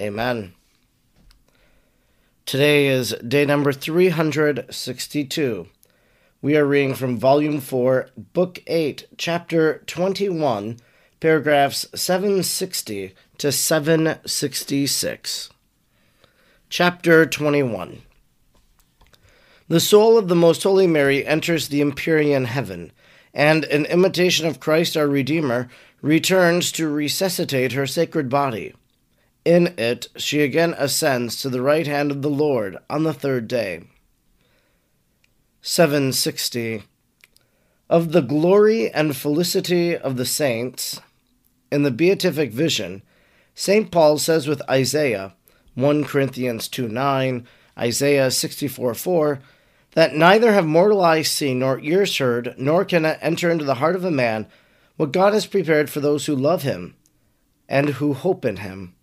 Amen. Today is day number 362. We are reading from Volume 4, Book 8, Chapter 21, paragraphs 760 to 766. Chapter 21 The soul of the Most Holy Mary enters the Empyrean heaven, and, in imitation of Christ our Redeemer, returns to resuscitate her sacred body. In it she again ascends to the right hand of the Lord on the third day. 760. Of the glory and felicity of the saints, in the beatific vision, St. Paul says with Isaiah, 1 Corinthians 2 9, Isaiah 64 4, that neither have mortal eyes seen, nor ears heard, nor can enter into the heart of a man what God has prepared for those who love him and who hope in him.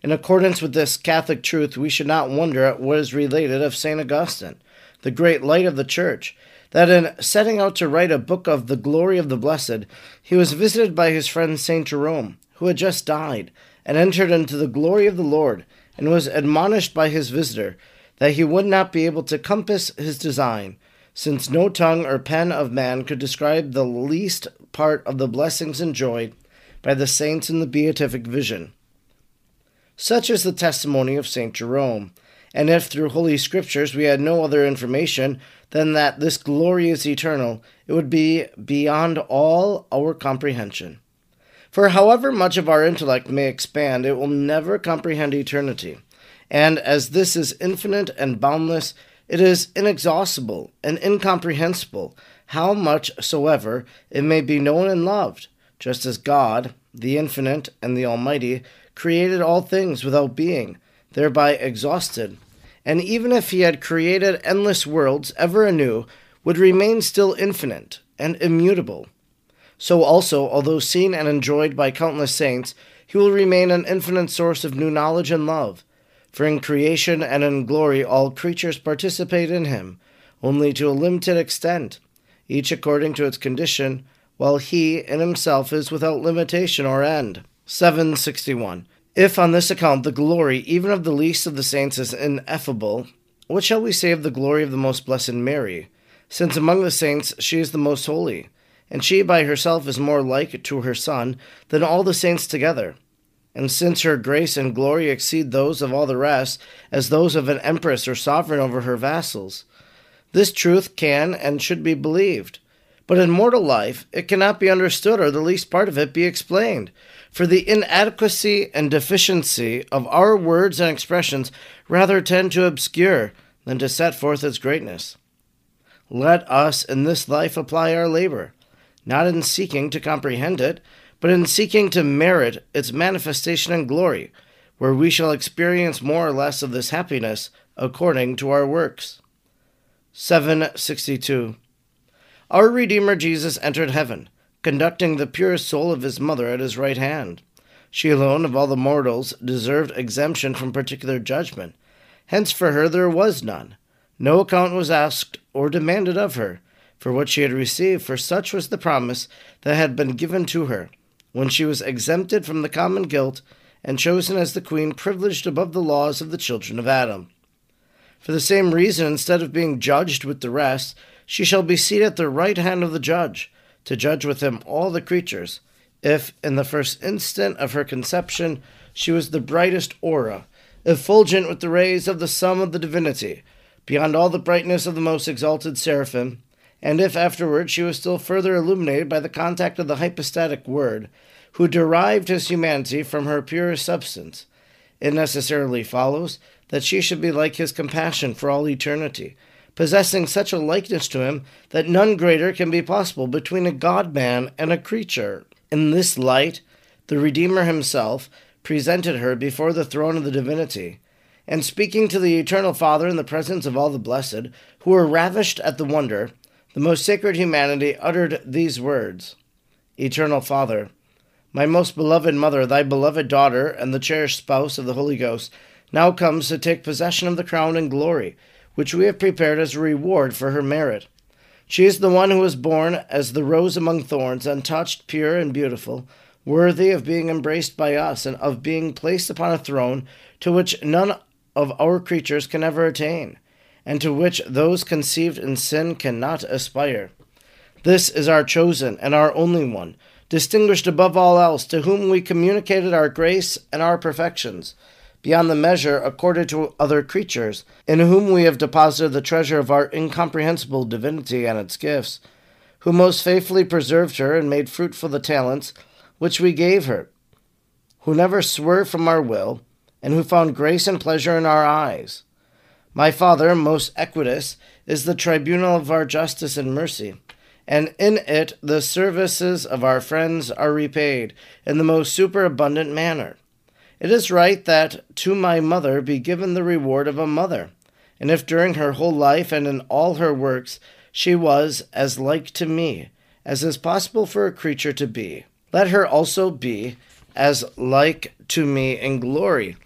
In accordance with this Catholic truth, we should not wonder at what is related of St. Augustine, the great light of the Church, that in setting out to write a book of the glory of the blessed, he was visited by his friend St. Jerome, who had just died, and entered into the glory of the Lord, and was admonished by his visitor that he would not be able to compass his design, since no tongue or pen of man could describe the least part of the blessings enjoyed by the saints in the beatific vision. Such is the testimony of St. Jerome. And if through Holy Scriptures we had no other information than that this glory is eternal, it would be beyond all our comprehension. For however much of our intellect may expand, it will never comprehend eternity. And as this is infinite and boundless, it is inexhaustible and incomprehensible, how much soever it may be known and loved, just as God, the infinite and the Almighty, created all things without being, thereby exhausted, and even if he had created endless worlds ever anew, would remain still infinite and immutable. So also, although seen and enjoyed by countless saints, he will remain an infinite source of new knowledge and love. For in creation and in glory all creatures participate in him, only to a limited extent, each according to its condition, while he in himself is without limitation or end. 761. If on this account the glory even of the least of the saints is ineffable, what shall we say of the glory of the most blessed Mary? Since among the saints she is the most holy, and she by herself is more like to her Son than all the saints together. And since her grace and glory exceed those of all the rest, as those of an empress or sovereign over her vassals, this truth can and should be believed. But in mortal life, it cannot be understood or the least part of it be explained. For the inadequacy and deficiency of our words and expressions rather tend to obscure than to set forth its greatness. Let us in this life apply our labor, not in seeking to comprehend it, but in seeking to merit its manifestation and glory, where we shall experience more or less of this happiness according to our works. 762. Our Redeemer Jesus entered heaven, conducting the pure soul of his mother at his right hand. She alone of all the mortals deserved exemption from particular judgment. Hence for her there was none. No account was asked or demanded of her for what she had received, for such was the promise that had been given to her, when she was exempted from the common guilt and chosen as the queen privileged above the laws of the children of Adam. For the same reason, instead of being judged with the rest, she shall be seated at the right hand of the judge, to judge with him all the creatures. If, in the first instant of her conception, she was the brightest aura, effulgent with the rays of the sun of the divinity, beyond all the brightness of the most exalted seraphim, and if afterward she was still further illuminated by the contact of the hypostatic Word, who derived his humanity from her pure substance, it necessarily follows that she should be like his compassion for all eternity, possessing such a likeness to him that none greater can be possible between a God man and a creature. In this light, the Redeemer himself presented her before the throne of the divinity, and speaking to the eternal Father in the presence of all the blessed, who were ravished at the wonder, the most sacred humanity uttered these words Eternal Father, my most beloved mother, thy beloved daughter, and the cherished spouse of the Holy Ghost, now comes to take possession of the crown and glory, which we have prepared as a reward for her merit. She is the one who was born as the rose among thorns, untouched, pure, and beautiful, worthy of being embraced by us, and of being placed upon a throne to which none of our creatures can ever attain and to which those conceived in sin cannot aspire. This is our chosen and our only one, distinguished above all else, to whom we communicated our grace and our perfections, beyond the measure accorded to other creatures, in whom we have deposited the treasure of our incomprehensible divinity and its gifts, who most faithfully preserved her and made fruitful the talents which we gave her, who never swerved from our will, and who found grace and pleasure in our eyes my Father, most equitous, is the tribunal of our justice and mercy, and in it the services of our friends are repaid in the most superabundant manner. It is right that to my mother be given the reward of a mother, and if during her whole life and in all her works she was as like to me as is possible for a creature to be, let her also be as like to me in glory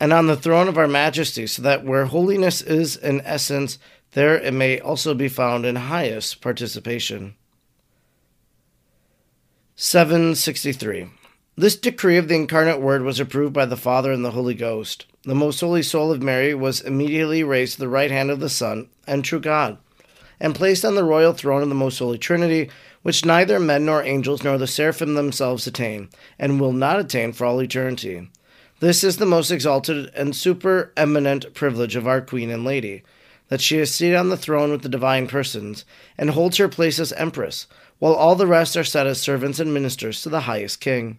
and on the throne of our majesty, so that where holiness is in essence, there it may also be found in highest participation. 763. This decree of the incarnate Word was approved by the Father and the Holy Ghost. The most holy soul of Mary was immediately raised to the right hand of the Son and true God, and placed on the royal throne of the most holy Trinity, which neither men nor angels nor the seraphim themselves attain, and will not attain for all eternity. This is the most exalted and supereminent privilege of our Queen and Lady, that she is seated on the throne with the divine persons, and holds her place as empress, while all the rest are set as servants and ministers to the highest king.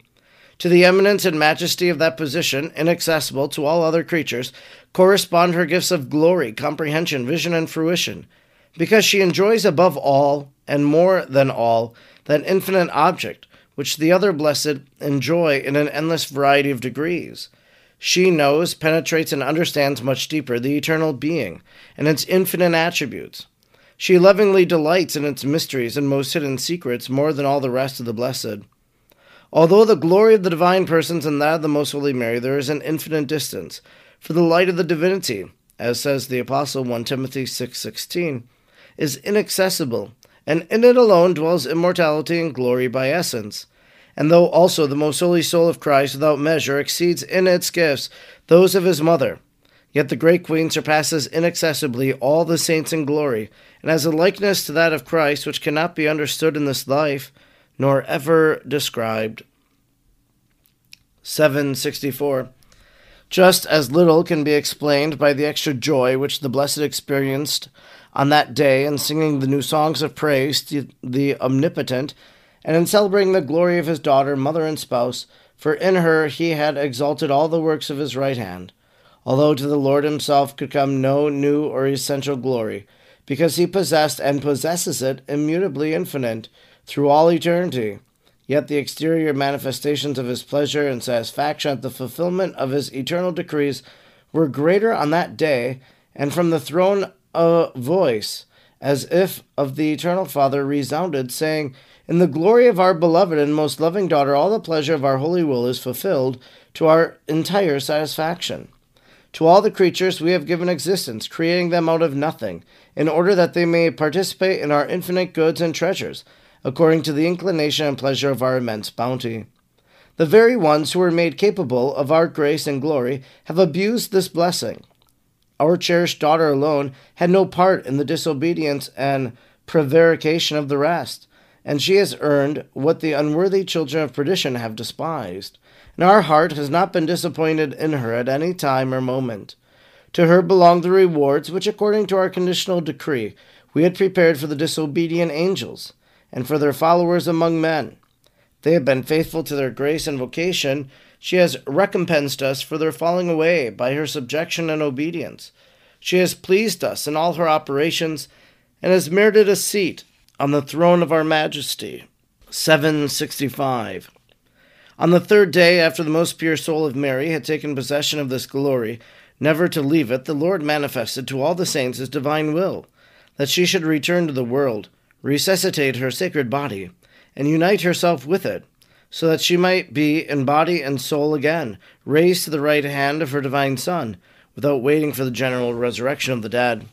To the eminence and majesty of that position, inaccessible to all other creatures, correspond her gifts of glory, comprehension, vision, and fruition, because she enjoys above all, and more than all, that infinite object which the other blessed enjoy in an endless variety of degrees. She knows, penetrates, and understands much deeper the eternal being and its infinite attributes. She lovingly delights in its mysteries and most hidden secrets more than all the rest of the blessed. Although the glory of the divine persons and that of the most holy Mary, there is an infinite distance, for the light of the divinity, as says the Apostle 1 Timothy 6:16, is inaccessible, and in it alone dwells immortality and glory by essence. And though also the most holy soul of Christ without measure exceeds in its gifts those of his mother, yet the great queen surpasses inaccessibly all the saints in glory, and has a likeness to that of Christ which cannot be understood in this life, nor ever described. 764. Just as little can be explained by the extra joy which the blessed experienced on that day in singing the new songs of praise to the Omnipotent and in celebrating the glory of his daughter, mother, and spouse, for in her he had exalted all the works of his right hand, although to the Lord himself could come no new or essential glory, because he possessed and possesses it immutably infinite through all eternity. Yet the exterior manifestations of his pleasure and satisfaction at the fulfillment of his eternal decrees were greater on that day, and from the throne a voice, as if of the eternal Father resounded, saying, In the glory of our beloved and most loving daughter, all the pleasure of our holy will is fulfilled to our entire satisfaction. To all the creatures we have given existence, creating them out of nothing, in order that they may participate in our infinite goods and treasures, according to the inclination and pleasure of our immense bounty. The very ones who were made capable of our grace and glory have abused this blessing. Our cherished daughter alone had no part in the disobedience and prevarication of the rest, and she has earned what the unworthy children of perdition have despised and our heart has not been disappointed in her at any time or moment. To her belong the rewards which, according to our conditional decree, we had prepared for the disobedient angels, and for their followers among men. They have been faithful to their grace and vocation. She has recompensed us for their falling away by her subjection and obedience. She has pleased us in all her operations, and has merited a seat on the throne of our majesty. 765. On the third day, after the most pure soul of Mary had taken possession of this glory, never to leave it, the Lord manifested to all the saints his divine will, that she should return to the world, resuscitate her sacred body, and unite herself with it, so that she might be in body and soul again, raised to the right hand of her divine Son, without waiting for the general resurrection of the dead.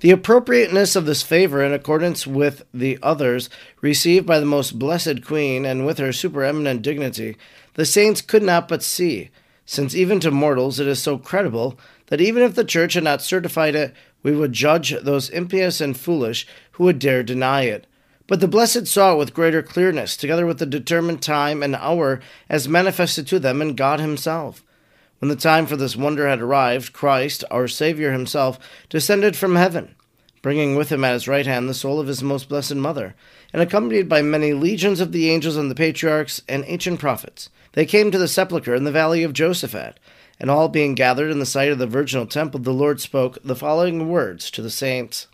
The appropriateness of this favor, in accordance with the others received by the most blessed Queen, and with her supereminent dignity, the saints could not but see, since even to mortals it is so credible that even if the Church had not certified it, we would judge those impious and foolish who would dare deny it. But the blessed saw it with greater clearness, together with the determined time and hour as manifested to them in God Himself. When the time for this wonder had arrived, Christ, our Saviour himself, descended from heaven, bringing with him at his right hand the soul of his most blessed Mother, and accompanied by many legions of the angels and the patriarchs and ancient prophets. They came to the sepulchre in the valley of Josaphat, and all being gathered in the sight of the virginal temple, the Lord spoke the following words to the saints.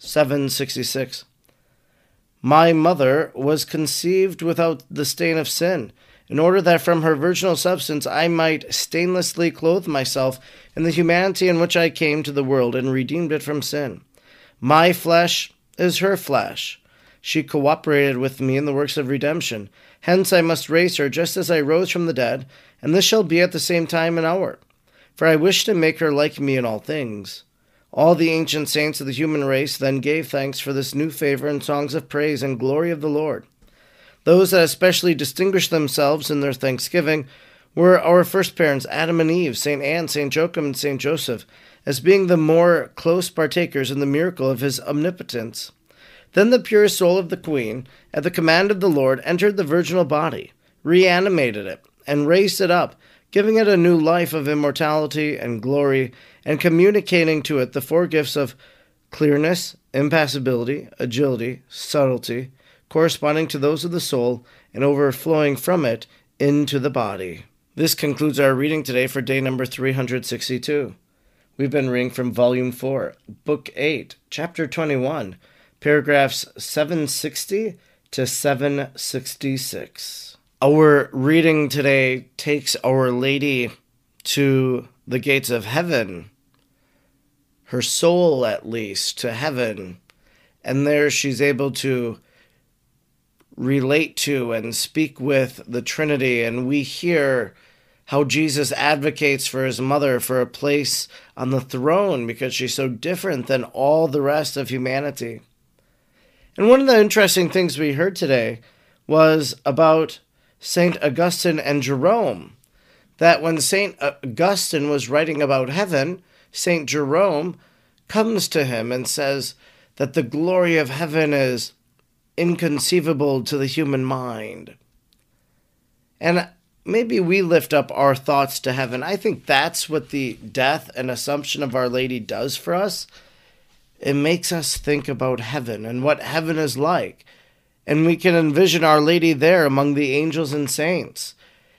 766. My mother was conceived without the stain of sin in order that from her virginal substance I might stainlessly clothe myself in the humanity in which I came to the world and redeemed it from sin. My flesh is her flesh. She cooperated with me in the works of redemption. Hence I must raise her just as I rose from the dead, and this shall be at the same time and hour. For I wish to make her like me in all things. All the ancient saints of the human race then gave thanks for this new favor in songs of praise and glory of the Lord. Those that especially distinguished themselves in their thanksgiving were our first parents, Adam and Eve, St. Anne, St. Joachim, and St. Joseph, as being the more close partakers in the miracle of his omnipotence. Then the pure soul of the Queen, at the command of the Lord, entered the virginal body, reanimated it, and raised it up, giving it a new life of immortality and glory, and communicating to it the four gifts of clearness, impassibility, agility, subtlety, corresponding to those of the soul and overflowing from it into the body. This concludes our reading today for day number 362. We've been reading from Volume 4, Book 8, Chapter 21, paragraphs 760 to 766. Our reading today takes Our Lady to the gates of heaven, her soul at least, to heaven, and there she's able to relate to and speak with the Trinity, and we hear how Jesus advocates for his mother for a place on the throne because she's so different than all the rest of humanity. And one of the interesting things we heard today was about St. Augustine and Jerome. That when St. Augustine was writing about heaven, St. Jerome comes to him and says that the glory of heaven is inconceivable to the human mind. And maybe we lift up our thoughts to heaven. I think that's what the death and assumption of Our Lady does for us. It makes us think about heaven and what heaven is like. And we can envision Our Lady there among the angels and saints.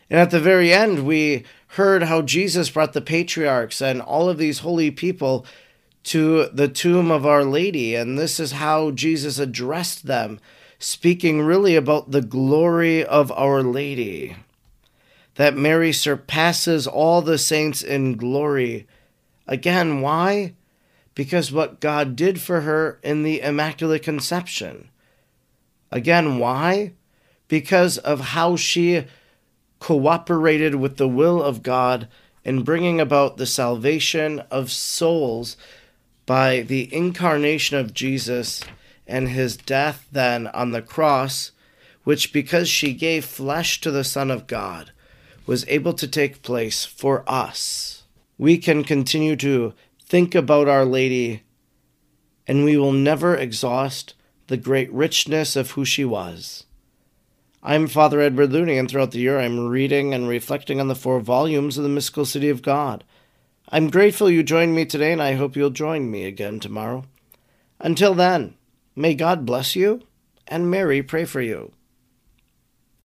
And at the very end, we heard how Jesus brought the patriarchs and all of these holy people to the tomb of Our Lady, and this is how Jesus addressed them, speaking really about the glory of Our Lady. That Mary surpasses all the saints in glory. Again, why? because what God did for her in the Immaculate Conception. Again, why? Because of how she cooperated with the will of God in bringing about the salvation of souls by the incarnation of Jesus and his death then on the cross, which, because she gave flesh to the Son of God, was able to take place for us. We can continue to think about Our Lady, and we will never exhaust the great richness of who she was. I'm Father Edward Looney, and throughout the year I'm reading and reflecting on the four volumes of the Mystical City of God. I'm grateful you joined me today, and I hope you'll join me again tomorrow. Until then, may God bless you, and Mary pray for you.